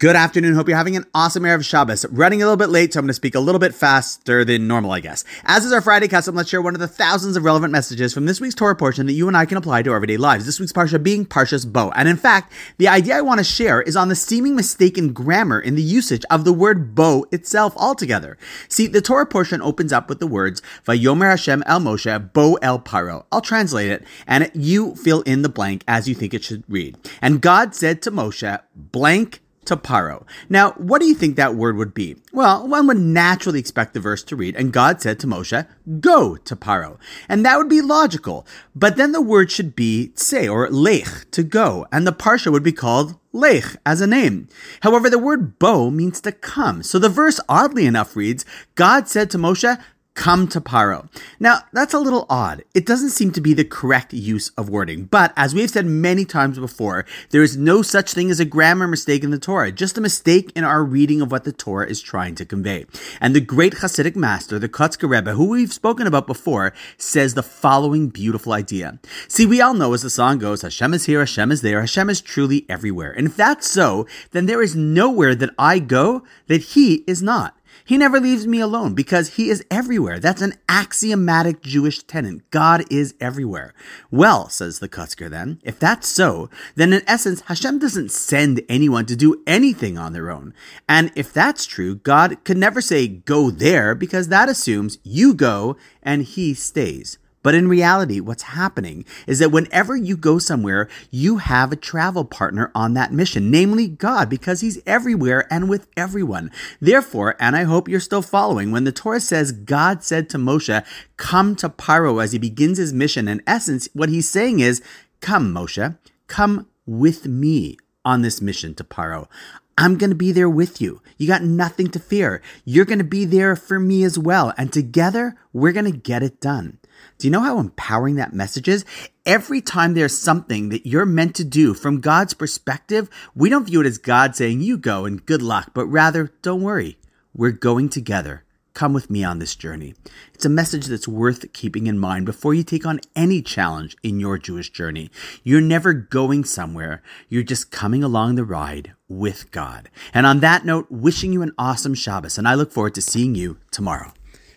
Good afternoon. Hope you're having an awesome Erev Shabbos. Running a little bit late, so I'm going to speak a little bit faster than normal, I guess. As is our Friday custom, let's share one of the thousands of relevant messages from this week's Torah portion that you and I can apply to our everyday lives. This week's Parsha being Parshas Bo. And in fact, the idea I want to share is on the seeming mistaken grammar in the usage of the word Bo itself altogether. See, the Torah portion opens up with the words, Vayomer Hashem el Moshe Bo el Paro. I'll translate it, and you fill in the blank as you think it should read. And God said to Moshe, blank, to paro. Now, what do you think that word would be? Well, one would naturally expect the verse to read, and God said to Moshe, go to paro. And that would be logical. But then the word should be tse, or lech, to go, and the parsha would be called lech as a name. However, the word bo means to come. So the verse oddly enough reads, God said to Moshe, come to Paro. Now, that's a little odd. It doesn't seem to be the correct use of wording, but as we've said many times before, there is no such thing as a grammar mistake in the Torah, just a mistake in our reading of what the Torah is trying to convey. And the great Hasidic master, the Kotzker Rebbe, who we've spoken about before, says the following beautiful idea. See, we all know as the song goes, Hashem is here, Hashem is there, Hashem is truly everywhere. And if that's so, then there is nowhere that I go that he is not. He never leaves me alone because he is everywhere. That's an axiomatic Jewish tenet. God is everywhere. Well, says the Kotzker then, if that's so, then in essence, Hashem doesn't send anyone to do anything on their own. And if that's true, God could never say, go there, because that assumes you go and he stays. But in reality, what's happening is that whenever you go somewhere, you have a travel partner on that mission, namely God, because He's everywhere and with everyone. Therefore, and I hope you're still following, when the Torah says God said to Moshe, Come to Paro as he begins his mission, in essence, what he's saying is, Come, Moshe, come with me on this mission to Paro. I'm going to be there with you. You got nothing to fear. You're going to be there for me as well. And together, we're going to get it done. Do you know how empowering that message is? Every time there's something that you're meant to do from God's perspective, we don't view it as God saying, you go and good luck, but rather, don't worry. We're going together. Come with me on this journey. It's a message that's worth keeping in mind before you take on any challenge in your Jewish journey. You're never going somewhere. You're just coming along the ride with God. And on that note, wishing you an awesome Shabbos, and I look forward to seeing you tomorrow.